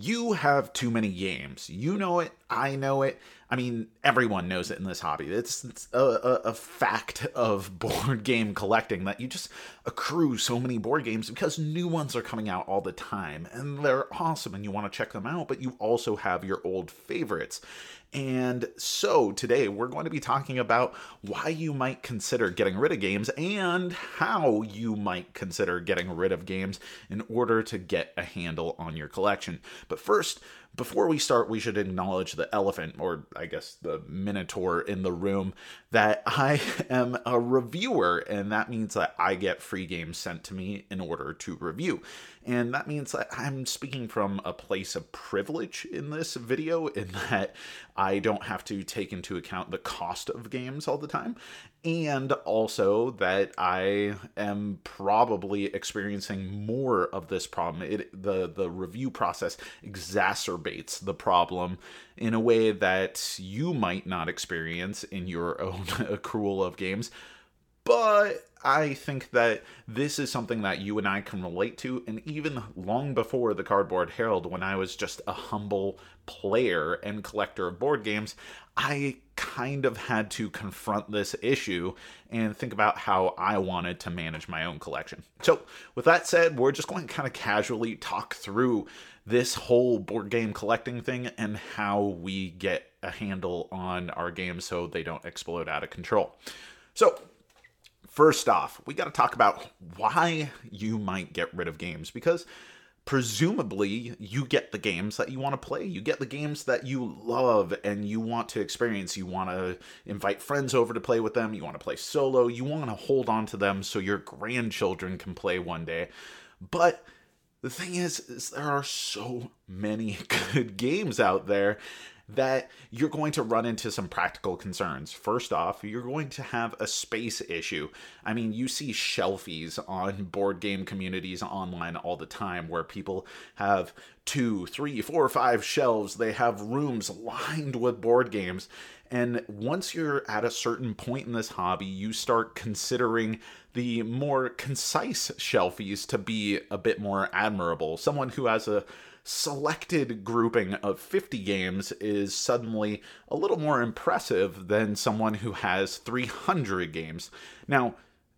you have too many games. You know it. I know it. I mean, everyone knows it in this hobby. It's, it's a, a, a, fact of board game collecting that you just accrue so many board games because new ones are coming out all the time and they're awesome and you want to check them out, but you also have your old favorites. And so today we're going to be talking about why you might consider getting rid of games and how you might consider getting rid of games in order to get a handle on your collection. But first, before we start, we should acknowledge the elephant, or I guess the minotaur in the room, that I am a reviewer, and that means that I get free games sent to me in order to review. And that means that I'm speaking from a place of privilege in this video, in that I don't have to take into account the cost of games all the time, and also that I am probably experiencing more of this problem. It, the the review process exacerbates the problem in a way that you might not experience in your own accrual of games but I think that this is something that you and I can relate to. And even long before the Cardboard Herald, when I was just a humble player and collector of board games, I kind of had to confront this issue and think about how I wanted to manage my own collection. So, with that said, we're just going to kind of casually talk through this whole board game collecting thing and how we get a handle on our games so they don't explode out of control. So, First off, we got to talk about why you might get rid of games because presumably you get the games that you want to play. You get the games that you love and you want to experience. You want to invite friends over to play with them. You want to play solo. You want to hold on to them so your grandchildren can play one day. But the thing is, is there are so many good games out there that you're going to run into some practical concerns. First off, you're going to have a space issue. I mean, you see shelfies on board game communities online all the time where people have two, three, four, five shelves. They have rooms lined with board games. And once you're at a certain point in this hobby, you start considering the more concise shelfies to be a bit more admirable. Someone who has a selected grouping of 50 games is suddenly a little more impressive than someone who has 300 games. Now,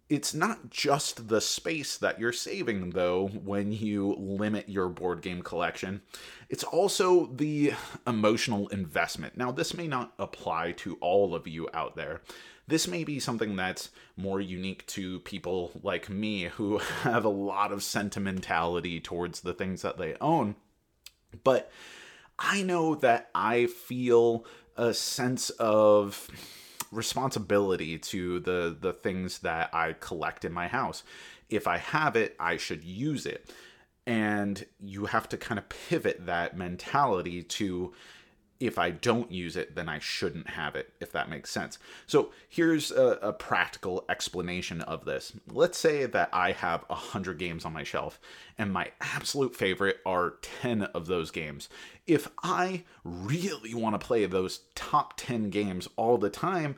it's not just the space that you're saving, though, when you limit your board game collection. It's also the emotional investment. Now, this may not apply to all of you out there. This may be something that's more unique to people like me who have a lot of sentimentality towards the things that they own. But I know that I feel a sense of responsibility to the the things that I collect in my house. If I have it, I should use it. And you have to kind of pivot that mentality to if I don't use it, then I shouldn't have it, if that makes sense. So here's a, a practical explanation of this. Let's say that I have 100 games on my shelf, and my absolute favorite are 10 of those games. If I really want to play those top 10 games all the time,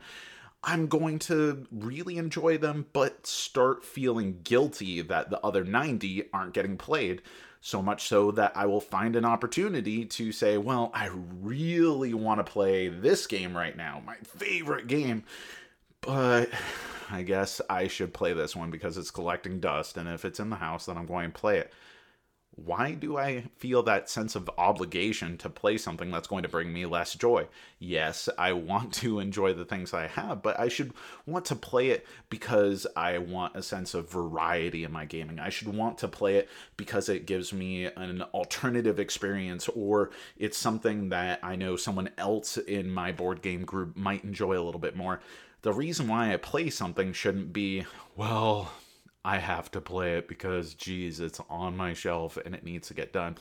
I'm going to really enjoy them, but start feeling guilty that the other 90 aren't getting played. So much so that I will find an opportunity to say, well, I really want to play this game right now, my favorite game. But I guess I should play this one because it's collecting dust, and if it's in the house, then I'm going to play it why do I feel that sense of obligation to play something that's going to bring me less joy? Yes, I want to enjoy the things I have, but I should want to play it because I want a sense of variety in my gaming. I should want to play it because it gives me an alternative experience or it's something that I know someone else in my board game group might enjoy a little bit more. The reason why I play something shouldn't be, well, I have to play it because, geez, it's on my shelf and it needs to get done.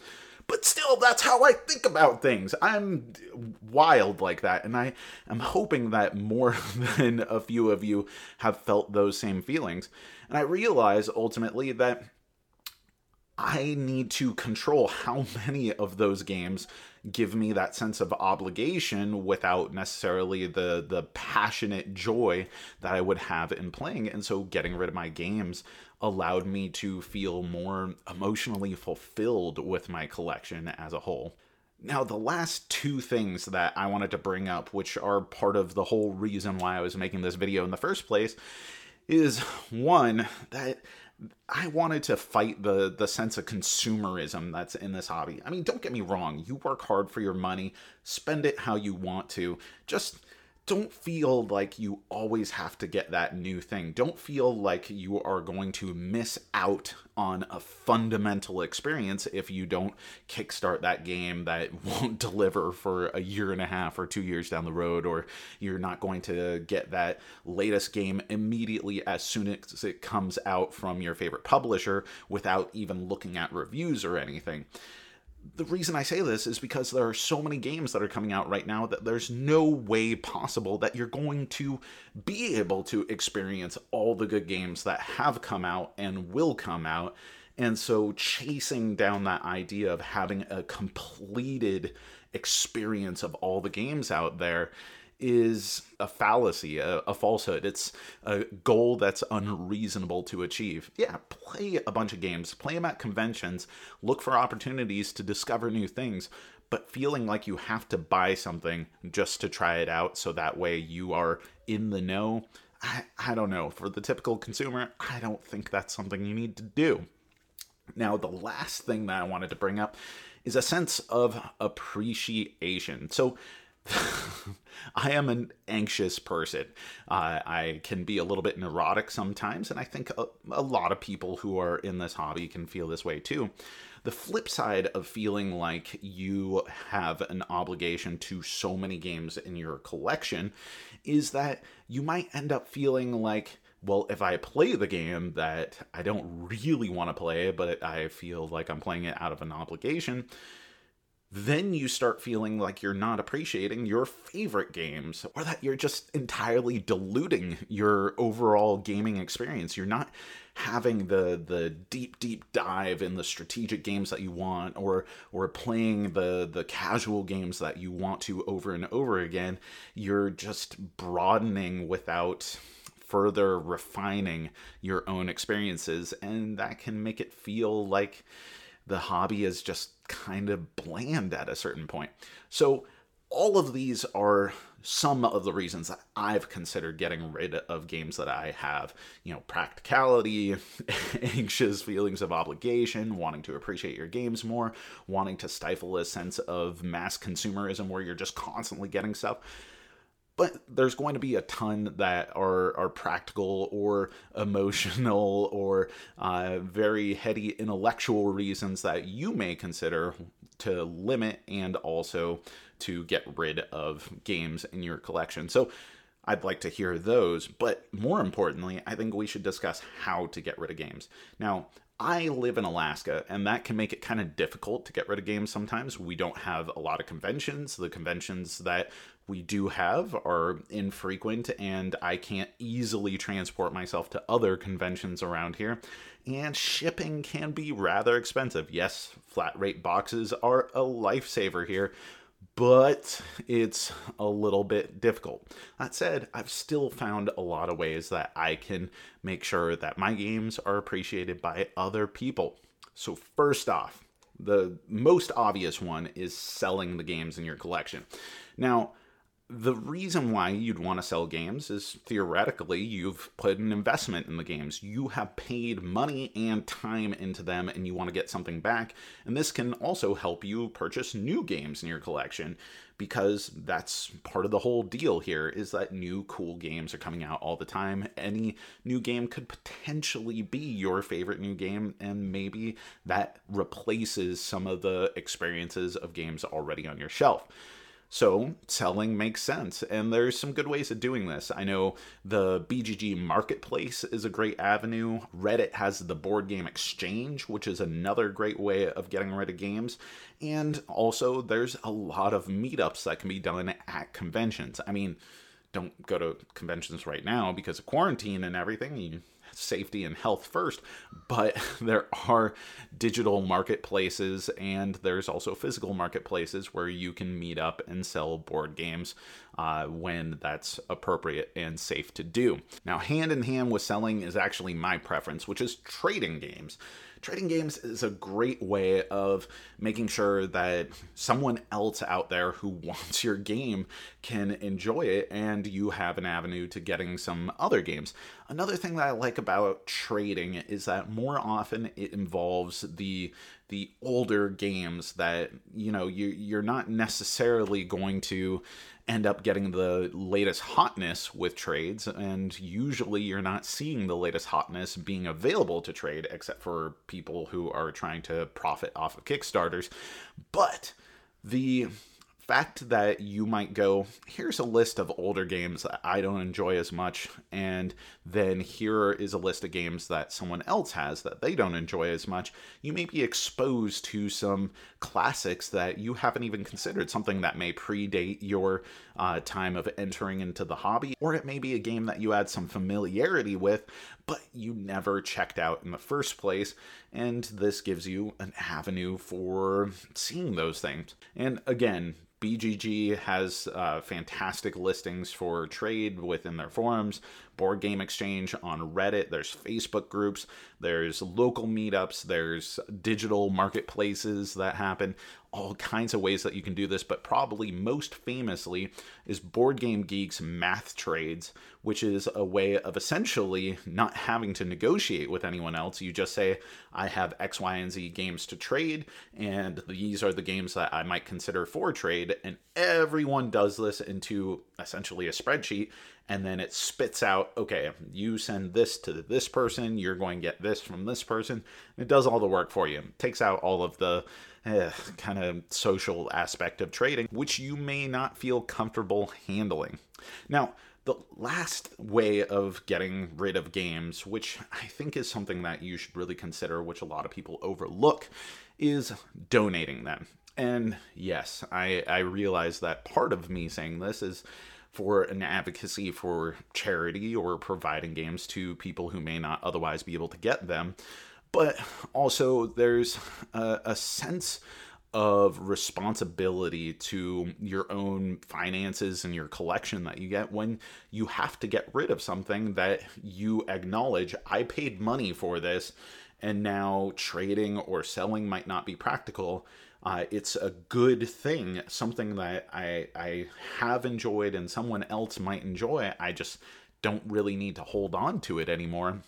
But still, that's how I think about things. I'm wild like that, and I am hoping that more than a few of you have felt those same feelings. And I realize ultimately that I need to control how many of those games give me that sense of obligation without necessarily the the passionate joy that I would have in playing. And so getting rid of my games allowed me to feel more emotionally fulfilled with my collection as a whole. Now, the last two things that I wanted to bring up, which are part of the whole reason why I was making this video in the first place, is one, that I wanted to fight the the sense of consumerism that's in this hobby. I mean, don't get me wrong, you work hard for your money, spend it how you want to. Just don't feel like you always have to get that new thing. Don't feel like you are going to miss out on a fundamental experience if you don't kickstart that game that won't deliver for a year and a half or two years down the road, or you're not going to get that latest game immediately as soon as it comes out from your favorite publisher without even looking at reviews or anything the reason I say this is because there are so many games that are coming out right now that there's no way possible that you're going to be able to experience all the good games that have come out and will come out. And so, chasing down that idea of having a completed experience of all the games out there is a fallacy, a, a, falsehood. It's a goal that's unreasonable to achieve. Yeah, play a bunch of games, play them at conventions, look for opportunities to discover new things, but feeling like you have to buy something just to try it out so that way you are in the know. I, I don't know. For the typical consumer, I don't think that's something you need to do. Now, the last thing that I wanted to bring up is a sense of appreciation. So, I am an anxious person. Uh, I can be a little bit neurotic sometimes, and I think a, a, lot of people who are in this hobby can feel this way too. The flip side of feeling like you have an obligation to so many games in your collection is that you might end up feeling like, well, if I play the game that I don't really want to play, but I feel like I'm playing it out of an obligation, then you start feeling like you're not appreciating your favorite games or that you're just entirely diluting your overall gaming experience. You're not having the the deep deep dive in the strategic games that you want or or playing the the casual games that you want to over and over again. You're just broadening without further refining your own experiences and that can make it feel like the hobby is just kind of bland at a certain point. So, all of these are some of the reasons that I've considered getting rid of games that I have. You know, practicality, anxious feelings of obligation, wanting to appreciate your games more, wanting to stifle a sense of mass consumerism where you're just constantly getting stuff there's going to be a ton that are are practical or emotional or uh, very heady intellectual reasons that you may consider to limit and also to get rid of games in your collection. So I'd like to hear those, but more importantly, I think we should discuss how to get rid of games. Now, I live in Alaska, and that can make it kind of difficult to get rid of games sometimes. We don't have a lot of conventions. The conventions that we do have are infrequent, and I can't easily transport myself to other conventions around here. And shipping can be rather expensive. Yes, flat rate boxes are a lifesaver here, but it's a little bit difficult. That said, I've still found a lot of ways that I can make sure that my games are appreciated by other people. So, first off, the most obvious one is selling the games in your collection. Now, the reason why you'd want to sell games is theoretically you've put an investment in the games. You have paid money and time into them and you want to get something back. And this can also help you purchase new games in your collection because that's part of the whole deal here is that new cool games are coming out all the time. Any new game could potentially be your favorite new game and maybe that replaces some of the experiences of games already on your shelf. So selling makes sense, and there's some good ways of doing this. I know the BGG Marketplace is a great avenue. Reddit has the Board Game Exchange, which is another great way of getting rid of games. And also, there's a lot of meetups that can be done at conventions. I mean, don't go to conventions right now because of quarantine and everything. You safety and health first, but there are digital marketplaces and there's also physical marketplaces where you can meet up and sell board games uh, when that's appropriate and safe to do. Now, hand in hand with selling is actually my preference, which is trading games trading games is a great way of making sure that someone else out there who wants your game can enjoy it and you have an avenue to getting some other games. Another thing that I like about trading is that more often it involves the the older games that you know you you're not necessarily going to end up getting the latest hotness with trades, and usually you're not seeing the latest hotness being available to trade, except for people who are trying to profit off of Kickstarters. But the fact that you might go, here's a list of older games that I don't enjoy as much, and then here is a list of games that someone else has that they don't enjoy as much, you may be exposed to some classics that you haven't even considered, something that may predate your uh, time of entering into the hobby, or it may be a game that you had some familiarity with, but you never checked out in the first place. And this gives you an avenue for seeing those things. And again, BGG has uh, fantastic listings for trade within their forums, Board Game Exchange on Reddit, there's Facebook groups, there's local meetups, there's digital marketplaces that happen all kinds of ways that you can do this, but probably most famously is Board Game Geek's Math Trades, which is a way of essentially not having to negotiate with anyone else. You just say, I have X, Y, and Z games to trade, and these are the games that I might consider for trade. And everyone does this into essentially a spreadsheet, and then it spits out, okay, you send this to this person, you're going to get this from this person. It does all the work for you. It takes out all of the eh, kind of social aspect of trading, which you may not feel comfortable handling. Now, the last way of getting rid of games, which I think is something that you should really consider, which a lot of people overlook, is donating them. And yes, I, I realize that part of me saying this is for an advocacy for charity or providing games to people who may not otherwise be able to get them but also there's a, a sense of responsibility to your own finances and your collection that you get when you have to get rid of something that you acknowledge I paid money for this and now trading or selling might not be practical. Uh, it's a good thing, something that I I have enjoyed and someone else might enjoy. I just don't really need to hold on to it anymore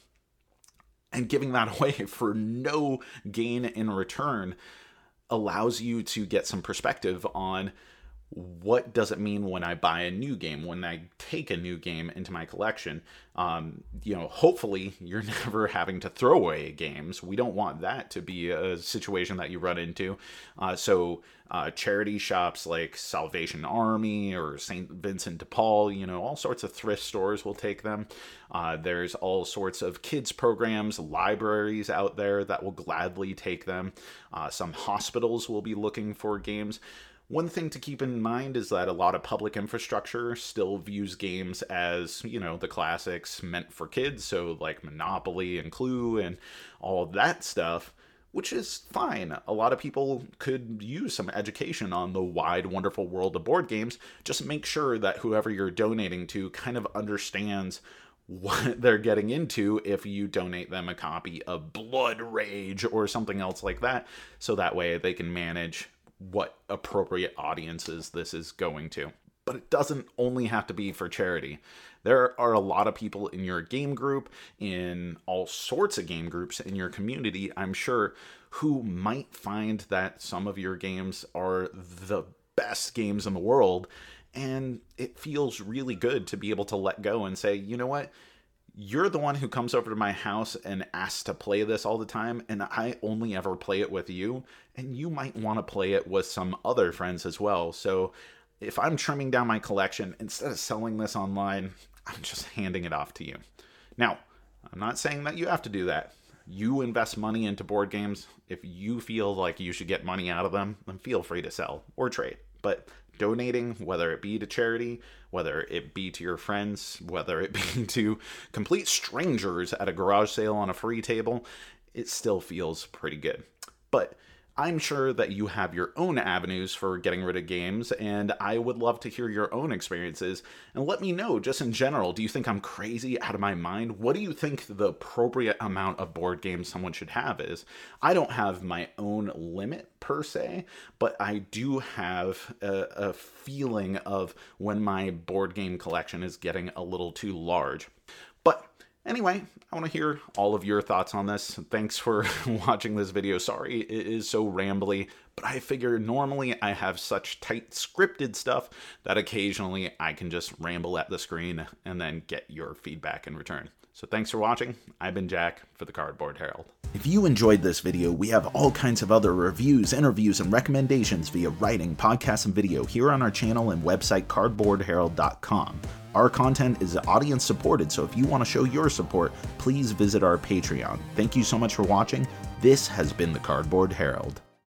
and giving that away for no gain in return allows you to get some perspective on what does it mean when I buy a new game, when I take a new game into my collection? Um, you know, hopefully you're never having to throw away games. We don't want that to be a situation that you run into. Uh, so, uh, charity shops like Salvation Army or St. Vincent de Paul, you know, all sorts of thrift stores will take them. Uh, there's all sorts of kids programs, libraries out there that will gladly take them. Uh, some hospitals will be looking for games. One thing to keep in mind is that a lot of public infrastructure still views games as, you know, the classics meant for kids, so like Monopoly and Clue and all that stuff, which is fine. A lot of people could use some education on the wide, wonderful world of board games. Just make sure that whoever you're donating to kind of understands what they're getting into if you donate them a copy of Blood Rage or something else like that, so that way they can manage what appropriate audiences this is going to. But it doesn't only have to be for charity. There are a lot of people in your game group, in all sorts of game groups in your community, I'm sure, who might find that some of your games are the best games in the world. And it feels really good to be able to let go and say, you know what? You're the one who comes over to my house and asks to play this all the time, and I only ever play it with you, and you might want to play it with some other friends as well. So if I'm trimming down my collection, instead of selling this online, I'm just handing it off to you. Now, I'm not saying that you have to do that. You invest money into board games. If you feel like you should get money out of them, then feel free to sell or trade. But donating, whether it be to charity, whether it be to your friends, whether it be to complete strangers at a garage sale on a free table, it still feels pretty good. But I'm sure that you have your own avenues for getting rid of games, and I would love to hear your own experiences. And let me know, just in general, do you think I'm crazy out of my mind? What do you think the appropriate amount of board games someone should have is? I don't have my own limit per se, but I do have a, a feeling of when my board game collection is getting a little too large. Anyway, I want to hear all of your thoughts on this. Thanks for watching this video. Sorry it is so rambly, but I figure normally I have such tight scripted stuff that occasionally I can just ramble at the screen and then get your feedback in return. So thanks for watching. I've been Jack for the Cardboard Herald. If you enjoyed this video, we have all kinds of other reviews, interviews, and recommendations via writing, podcast, and video here on our channel and website cardboardherald.com. Our content is audience supported, so if you want to show your support, please visit our Patreon. Thank you so much for watching. This has been the Cardboard Herald.